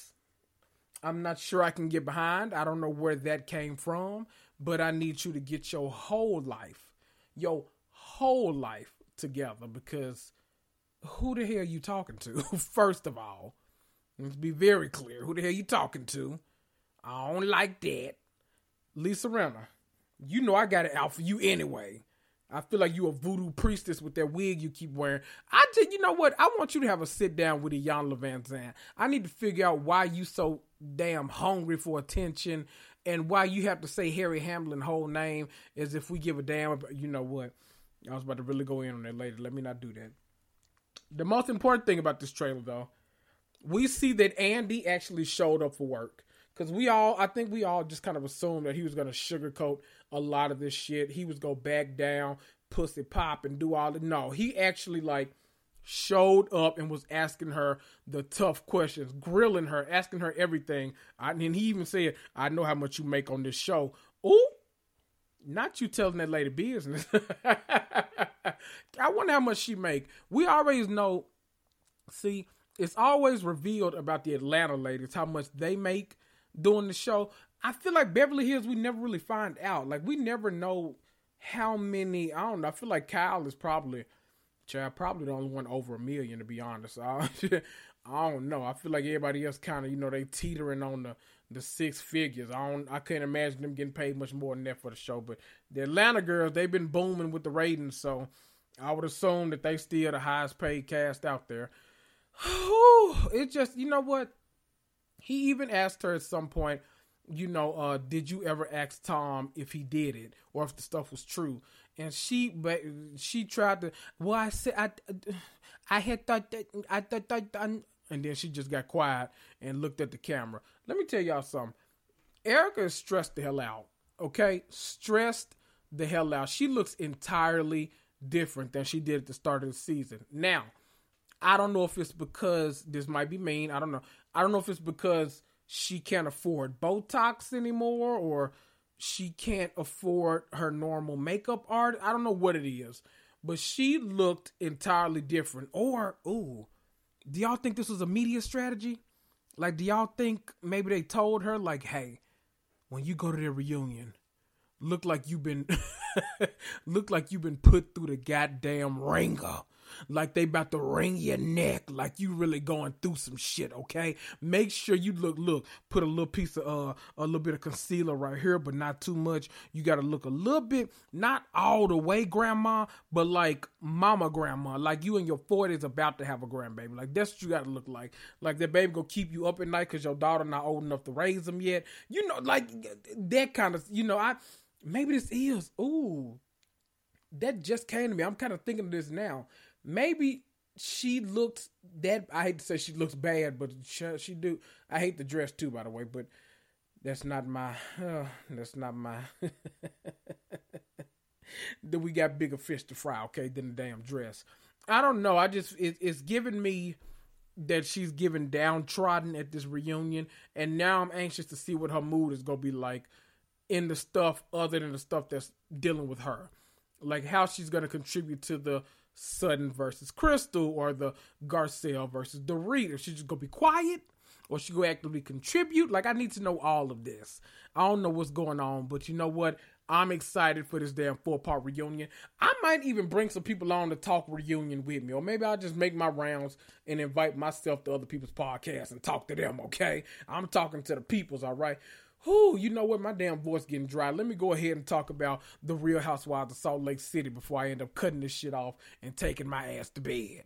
I'm not sure I can get behind. I don't know where that came from, but I need you to get your whole life, your whole life together because who the hell are you talking to? First of all, let's be very clear. Who the hell you talking to? I don't like that. Lisa Rinna, you know I got it out for you anyway. I feel like you a voodoo priestess with that wig you keep wearing. I just, you know what? I want you to have a sit down with Iyanla Vanzant. I need to figure out why you so damn hungry for attention and why you have to say Harry Hamlin whole name as if we give a damn. About, you know what? I was about to really go in on that later. Let me not do that. The most important thing about this trailer, though, we see that Andy actually showed up for work because we all, I think we all just kind of assumed that he was going to sugarcoat a lot of this shit. He was to back down, pussy pop, and do all the. No, he actually like showed up and was asking her the tough questions, grilling her, asking her everything. I, and he even said, "I know how much you make on this show." Ooh, not you telling that lady business. I wonder how much she make. We always know. See, it's always revealed about the Atlanta ladies how much they make doing the show. I feel like Beverly Hills, we never really find out. Like we never know how many. I don't know. I feel like Kyle is probably, child, probably the only one over a million to be honest. I, I don't know. I feel like everybody else kind of, you know, they teetering on the the six figures. I don't. I can't imagine them getting paid much more than that for the show. But the Atlanta girls, they've been booming with the ratings, so I would assume that they still the highest paid cast out there. it just, you know what? He even asked her at some point, you know, uh, did you ever ask Tom if he did it or if the stuff was true? And she, but she tried to. Well, I said I, I had thought that I thought that, and then she just got quiet and looked at the camera. Let me tell y'all something. Erika is stressed the hell out. Okay, stressed the hell out. She looks entirely different than she did at the start of the season. Now, I don't know if it's because this might be mean. I don't know. I don't know if it's because she can't afford Botox anymore or she can't afford her normal makeup art. I don't know what it is, but she looked entirely different. Or, ooh, do y'all think this was a media strategy? Like, do y'all think maybe they told her, like, hey, when you go to their reunion, look like you've been look like you've been put through the goddamn ringer like they about to wring your neck, like you really going through some shit, okay? Make sure you look, look, put a little piece of, uh, a little bit of concealer right here, but not too much. You got to look a little bit, not all the way grandma, but like mama grandma, like you in your 40s about to have a grandbaby. Like that's what you got to look like. Like that baby gonna keep you up at night because your daughter not old enough to raise them yet. You know, like that kind of, you know, I, maybe this is, ooh, that just came to me. I'm kind of thinking of this now maybe she looks that I hate to say she looks bad, but she, she do. I hate the dress too, by the way, but that's not my. Uh, that's not my. then we got bigger fish to fry, okay, than the damn dress. I don't know. I just it, it's giving me that she's given downtrodden at this reunion, and now I'm anxious to see what her mood is gonna be like in the stuff other than the stuff that's dealing with her, like how she's gonna contribute to the Sutton versus Crystal or the Garcelle versus Dorit. If she's just gonna be quiet or she gonna actively contribute. Like I need to know all of this. I don't know what's going on, but you know what? I'm excited for this damn four part reunion. I might even bring some people on to talk reunion with me, or maybe I'll just make my rounds and invite myself to other people's podcasts and talk to them. Okay, I'm talking to the peoples. All right. Whoo, you know what? My damn voice getting dry. Let me go ahead and talk about the Real Housewives of Salt Lake City before I end up cutting this shit off and taking my ass to bed.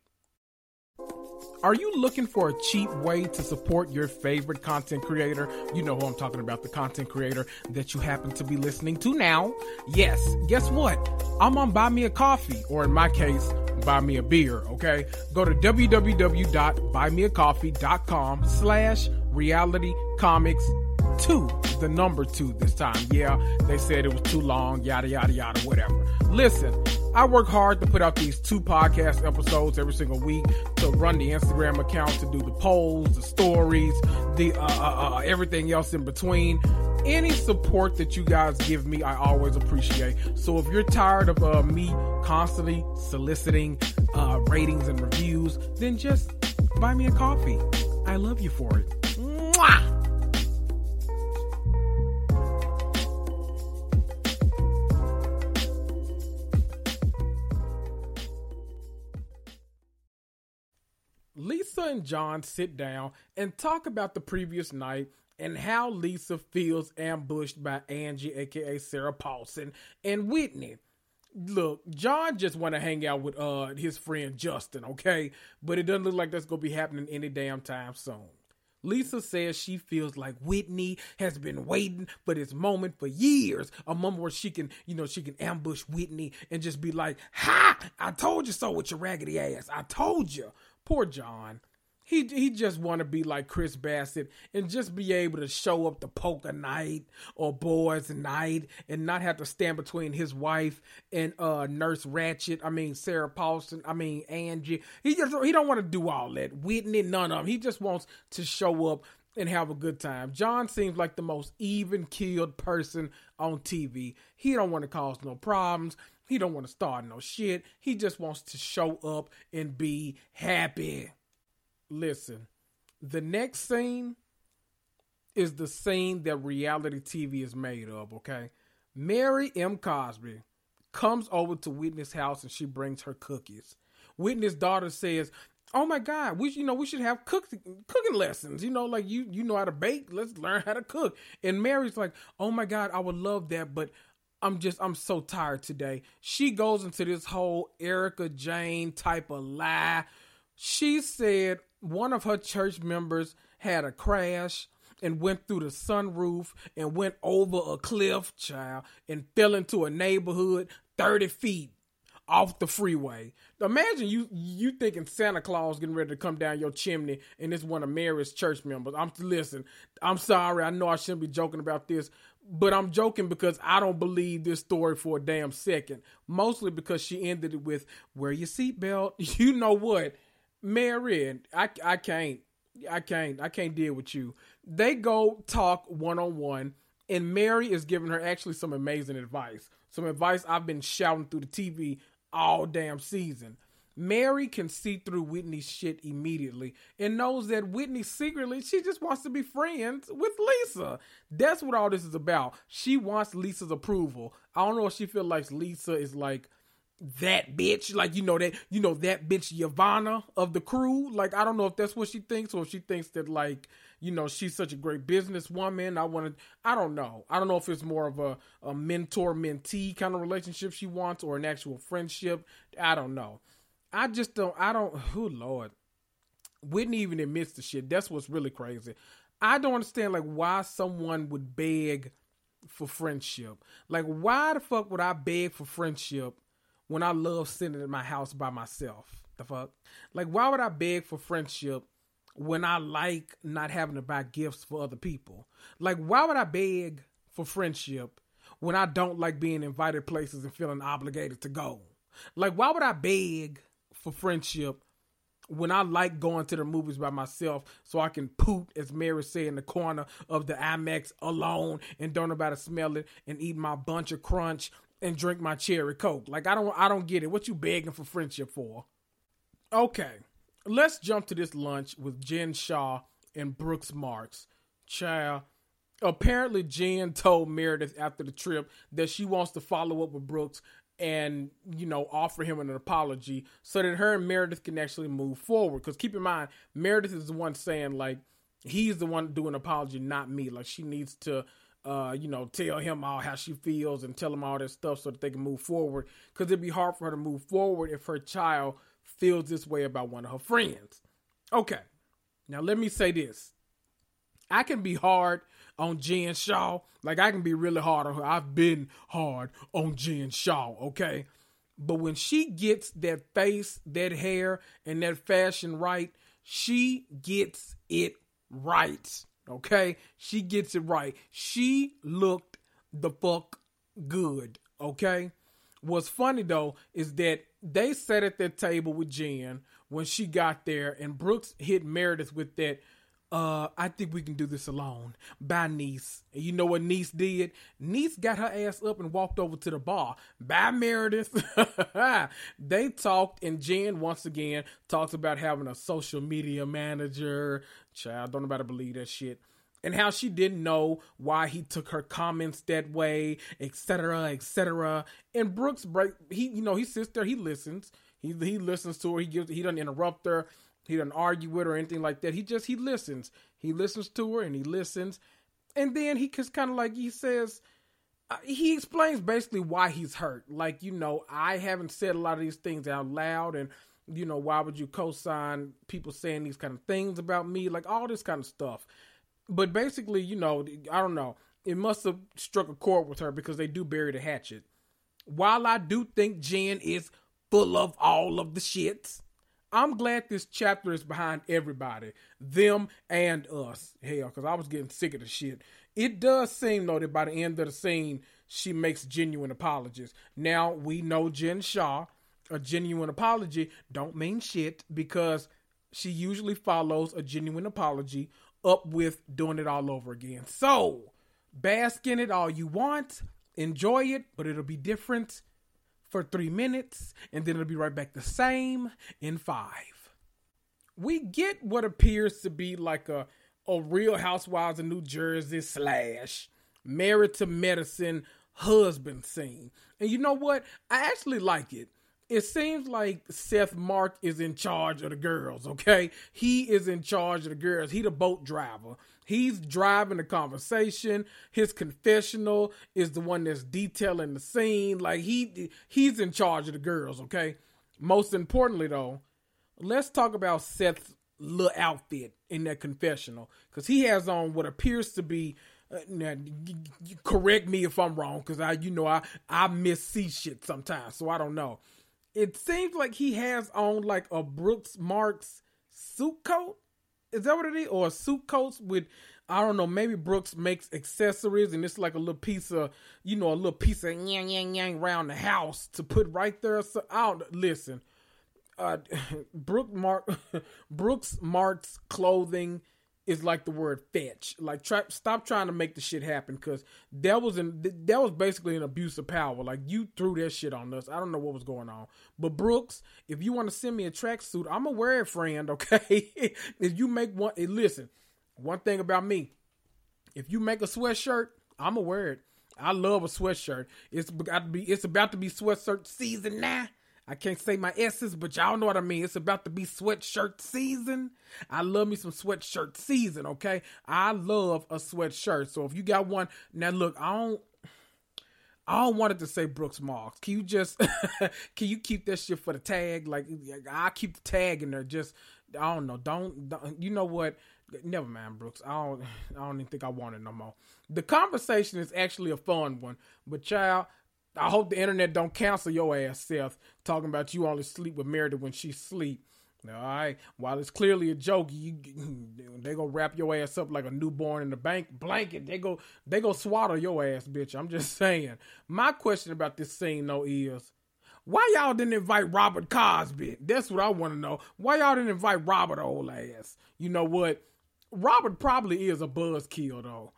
Are you looking for a cheap way to support your favorite content creator? You know who I'm talking about, the content creator that you happen to be listening to now. Yes, guess what? I'm on Buy Me a Coffee, or in my case, buy me a beer, okay? Go to www.buymeacoffee.com slash reality comics two, the number two this time. Yeah, they said it was too long, yada, yada, yada, whatever. Listen, I work hard to put out these two podcast episodes every single week to run the Instagram account, to do the polls, the stories, the uh, uh, uh, everything else in between. Any support that you guys give me, I always appreciate. So if you're tired of uh, me constantly soliciting uh, ratings and reviews, then just buy me a coffee. I love you for it. Mwah! Lisa and John sit down and talk about the previous night and how Lisa feels ambushed by Angie, aka Sarah Paulson, and Whitney. Look, John just want to hang out with uh his friend Justin, okay? But it doesn't look like that's gonna be happening any damn time soon. Lisa says she feels like Whitney has been waiting for this moment for years. A moment where she can, you know, she can ambush Whitney and just be like, Ha! I told you so with your raggedy ass. I told you. Poor John. He he just want to be like Chris Bassett and just be able to show up to poker night or boys night and not have to stand between his wife and uh Nurse Ratchet. I mean Sarah Paulson. I mean Angie. He just he don't want to do all that. Whitney, none of them. He just wants to show up and have a good time. John seems like the most even keeled person on TV. He don't want to cause no problems. He don't want to start no shit. He just wants to show up and be happy. Listen, the next scene is the scene that reality TV is made of, okay? Mary M. Cosby comes over to Whitney's house and she brings her cookies. Whitney's daughter says, "Oh my God, we you know we should have cook, cooking lessons. You know, like you you know how to bake. Let's learn how to cook." And Mary's like, "Oh my God, I would love that, but I'm just I'm so tired today." She goes into this whole Erika Jayne type of lie. She said one of her church members had a crash and went through the sunroof and went over a cliff, child, and fell into a neighborhood 30 feet off the freeway. Imagine you you thinking Santa Claus getting ready to come down your chimney and it's one of Mary's church members. I'm listen, I'm sorry, I know I shouldn't be joking about this, but I'm joking because I don't believe this story for a damn second. Mostly because she ended it with wear your seatbelt. You know what? Mary, I I can't. I can't. I can't deal with you. They go talk one on one, and Mary is giving her actually some amazing advice. Some advice I've been shouting through the TV all damn season. Mary can see through Whitney's shit immediately and knows that Whitney secretly she just wants to be friends with Lisa. That's what all this is about. She wants Lisa's approval. I don't know if she feels like Lisa is like that bitch, like you know that you know that bitch Yavana of the crew. Like I don't know if that's what she thinks, or if she thinks that like you know she's such a great businesswoman. I want to. I don't know. I don't know if it's more of a a mentor mentee kind of relationship she wants, or an actual friendship. I don't know. I just don't. I don't. Oh Lord, Whitney even admits the shit. That's what's really crazy. I don't understand like why someone would beg for friendship. Like why the fuck would I beg for friendship? when I love sitting at my house by myself. The fuck? Like, why would I beg for friendship when I like not having to buy gifts for other people? Like, why would I beg for friendship when I don't like being invited places and feeling obligated to go? Like, why would I beg for friendship when I like going to the movies by myself so I can poop, as Mary said, in the corner of the IMAX alone and don't nobody smell it and eat my bunch of crunch and drink my cherry coke. Like I don't I don't get it. What you begging for friendship for? Okay. Let's jump to this lunch with Jen Shah and Brooks Marks. Child. Apparently Jen told Meredith after the trip that she wants to follow up with Brooks and you know offer him an apology so that her and Meredith can actually move forward. Because keep in mind, Meredith is the one saying like he's the one doing apology, not me. Like she needs to uh, you know, tell him all how she feels and tell him all that stuff so that they can move forward. Because it'd be hard for her to move forward if her child feels this way about one of her friends. Okay, now let me say this. I can be hard on Jen Shah. Like I can be really hard on her. I've been hard on Jen Shah, okay? But when she gets that face, that hair, and that fashion right, she gets it right. Okay? She gets it right. She looked the fuck good. Okay? What's funny though is that they sat at that table with Jen when she got there, and Brooks hit Meredith with that uh, I think we can do this alone by Niece. And you know what Niece did? Niece got her ass up and walked over to the bar. By Meredith. they talked, and Jen once again talks about having a social media manager. Child, don't nobody believe that shit. And how she didn't know why he took her comments that way, etc., etc. And Brooks break he, you know, he sits there, he listens. He he listens to her, he gives he doesn't interrupt her he doesn't argue with her or anything like that. He just he listens. He listens to her and he listens, and then he just kind of like he says. Uh, he explains basically why he's hurt. Like, you know, I haven't said a lot of these things out loud, and, you know, why would you co sign people saying these kind of things about me? Like, all this kind of stuff. But basically, you know, I don't know. It must have struck a chord with her because they do bury the hatchet. While I do think Jen is full of all of the shits, I'm glad this chapter is behind everybody, them and us. Hell, because I was getting sick of the shit. It does seem though that by the end of the scene, she makes genuine apologies. Now we know Jen Shah, A genuine apology don't mean shit because she usually follows a genuine apology up with doing it all over again. So bask in it all you want, enjoy it, but it'll be different for three minutes, and then it'll be right back the same in five. We get what appears to be like a, a real Housewives of New Jersey slash married to medicine husband scene. And you know what? I actually like it it seems like Seth Mark is in charge of the girls, okay? He is in charge of the girls. He the boat driver. He's driving the conversation. His confessional is the one that's detailing the scene. Like he he's in charge of the girls, okay? Most importantly though, let's talk about Seth's little outfit in that confessional cuz he has on what appears to be uh, now, correct me if I'm wrong, cause I, you know, I I miss see shit sometimes, so I don't know it seems like he has on like a Brooks Marks suit coat. Is that what it is? Or a suit coat with I don't know, maybe Brooks makes accessories and it's like a little piece of you know, a little piece of yang yang yang around the house to put right there. So I don't listen. Uh Brooks Mark Brooks Marks clothing is like the word fetch. Like try, stop trying to make the shit happen because that was an that was basically an abuse of power. Like you threw that shit on us. I don't know what was going on. But Brooks, if you want to send me a tracksuit, I'm gonna wear it, friend. Okay. if you make one, listen. One thing about me, if you make a sweatshirt, I'm gonna wear it. I love a sweatshirt. It's got to be. It's about to be sweatshirt season now. I can't say my S's, but y'all know what I mean. It's about to be sweatshirt season. I love me some sweatshirt season, okay? I love a sweatshirt. So if you got one, now look, I don't I don't want it to say Brooks Marks. Can you just can you keep that shit for the tag? Like I keep the tag in there. Just I don't know. Don't, don't you know what? Never mind, Brooks. I don't I don't even think I want it no more. The conversation is actually a fun one, but child, I hope the internet don't cancel your ass, Seth, talking about you only sleep with Meredith when she sleep. All right. While it's clearly a joke, you they go wrap your ass up like a newborn in the bank blanket. They go they go swaddle your ass, bitch. I'm just saying. My question about this scene though is why y'all didn't invite Robert Cosby? That's what I want to know. Why y'all didn't invite Robert old ass? You know what? Robert probably is a buzzkill though.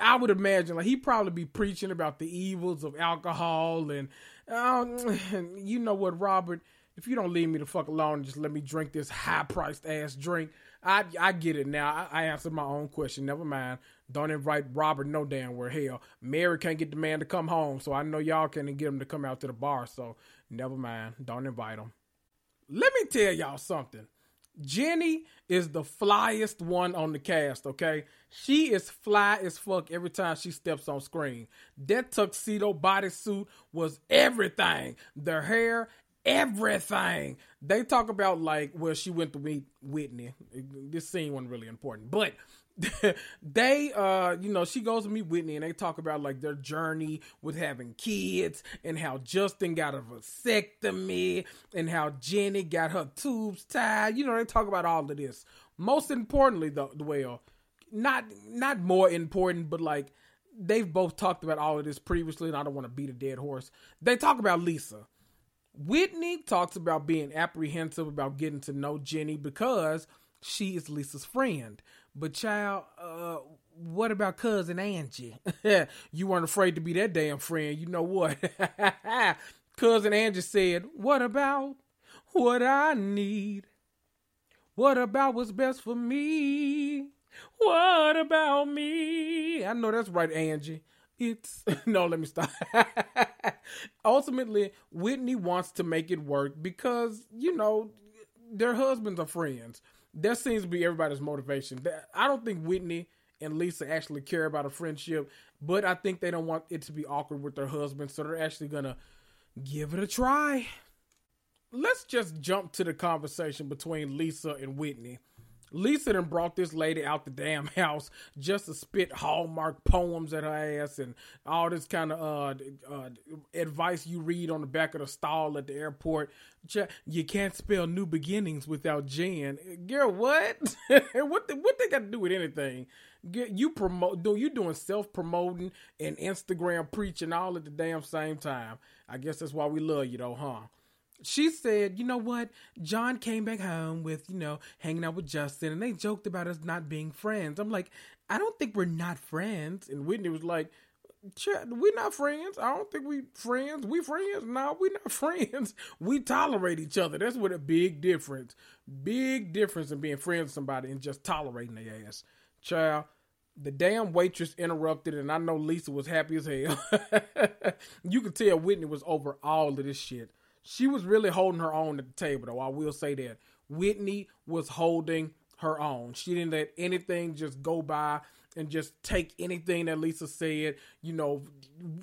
I would imagine like he probably be preaching about the evils of alcohol and um, you know what, Robert, if you don't leave me the fuck alone and just let me drink this high priced ass drink, I I get it now. I, I answered my own question. Never mind. Don't invite Robert no damn where. Hell, Mary can't get the man to come home, so I know y'all can't get him to come out to the bar. So never mind. Don't invite him. Let me tell y'all something. Jenny is the flyest one on the cast, okay? She is fly as fuck every time she steps on screen. That tuxedo bodysuit was everything. The hair everything. They talk about like where she went to meet Whitney. This scene wasn't really important, but they uh you know she goes to meet Whitney and they talk about like their journey with having kids and how Justin got a vasectomy and how Jenny got her tubes tied. You know, they talk about all of this. Most importantly though, well, not not more important, but like they've both talked about all of this previously, and I don't want to beat a dead horse. They talk about Lisa. Whitney talks about being apprehensive about getting to know Jenny because she is Lisa's friend. But child, uh, what about cousin Angie? you weren't afraid to be that damn friend. You know what? cousin Angie said, "What about what I need? What about what's best for me? What about me?" I know that's right, Angie. It's no, let me stop. Ultimately, Whitney wants to make it work because, you know, their husbands are friends that seems to be everybody's motivation. I don't think Whitney and Lisa actually care about a friendship, but I think they don't want it to be awkward with their husband, so they're actually gonna give it a try. Let's just jump to the conversation between Lisa and Whitney. Lisa then brought this lady out the damn house just to spit Hallmark poems at her ass and all this kind of uh, uh, advice you read on the back of the stall at the airport. You can't spell new beginnings without Jan. Girl, what? what the, what they got to do with anything? You promote, do you doing self promoting and Instagram preaching all at the damn same time? I guess that's why we love you though, huh? She said, you know what? John came back home with, you know, hanging out with Justin, and they joked about us not being friends. I'm like, I don't think we're not friends. And Whitney was like, we're not friends. I don't think we friends. We friends? No, we're not friends. We tolerate each other. That's what a big difference. Big difference in being friends with somebody and just tolerating their ass. Child, the damn waitress interrupted, and I know Lisa was happy as hell. you could tell Whitney was over all of this shit. She was really holding her own at the table, though. I will say that. Whitney was holding her own. She didn't let anything just go by and just take anything that Lisa said, you know,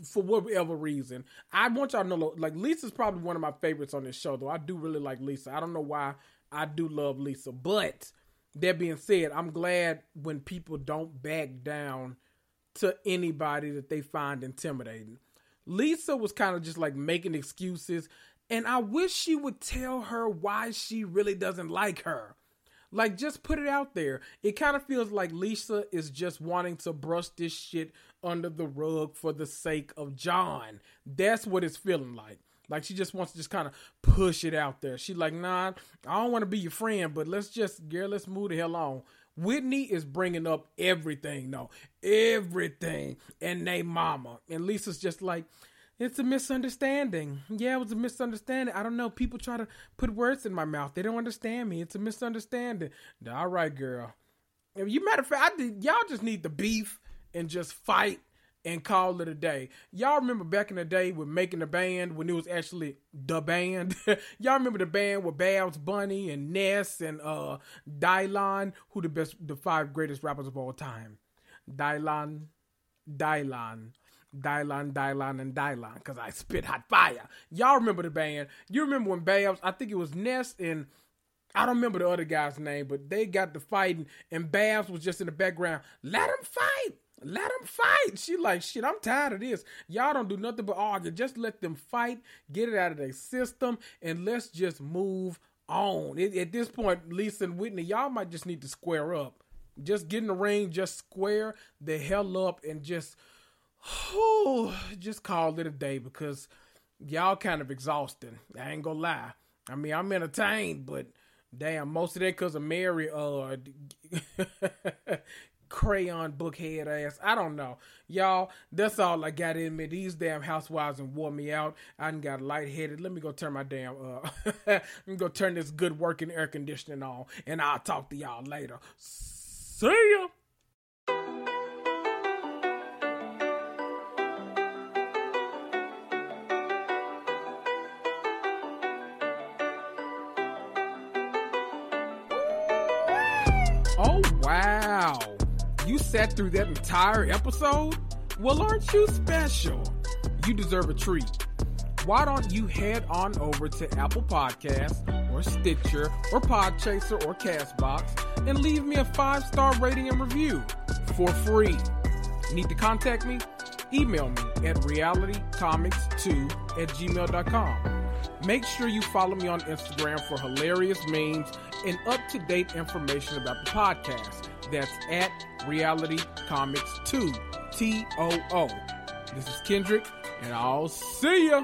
for whatever reason. I want y'all to know, like, Lisa's probably one of my favorites on this show, though. I do really like Lisa. I don't know why I do love Lisa. But that being said, I'm glad when people don't back down to anybody that they find intimidating. Lisa was kind of just like making excuses. And I wish she would tell her why she really doesn't like her. Like, just put it out there. It kind of feels like Lisa is just wanting to brush this shit under the rug for the sake of John. That's what it's feeling like. Like she just wants to just kind of push it out there. She's like, nah, I don't want to be your friend, but let's just, girl, let's move the hell on. Whitney is bringing up everything, no, everything, and they mama. And Lisa's just like, it's a misunderstanding. Yeah, it was a misunderstanding. I don't know. People try to put words in my mouth. They don't understand me. It's a misunderstanding. All right, girl. You matter of fact, I did, y'all just need the beef and just fight and call it a day. Y'all remember back in the day with making the band when it was actually the band. y'all remember the band with Babs Bunny and Ness and uh Dylan, who the best the five greatest rappers of all time. Dylan, Dylan, Dylan, Dylan, and Dylan because I spit hot fire. Y'all remember the band? You remember when Babs? I think it was Ness and I don't remember the other guy's name, but they got the fighting, and Babs was just in the background. Let them fight. Let them fight. She like shit. I'm tired of this. Y'all don't do nothing but argue. Just let them fight. Get it out of their system, and let's just move on. It, at this point, Lisa and Whitney, y'all might just need to square up. Just get in the ring. Just square the hell up and just whew, just call it a day because y'all kind of exhausting. I ain't gonna lie. I mean, I'm entertained, but damn, most of that because of Mary, uh, crayon bookhead ass. I don't know. Y'all, that's all I got in me. These damn housewives and wore me out. I done got lightheaded. Let me go turn my damn, uh, let me go turn this good working air conditioning on, and I'll talk to y'all later. See ya. Oh, wow. You sat through that entire episode? Well, aren't you special? You deserve a treat. why don't you head on over to Apple Podcasts or Stitcher or Podchaser or Castbox and leave me a five star rating and review for free. Need to contact me? Email me at realitycomics2 at gmail.com. Make sure you follow me on Instagram for hilarious memes and up to date information about the podcast. That's at Reality Comics 2, T O O. This is Kendrick, and I'll see ya.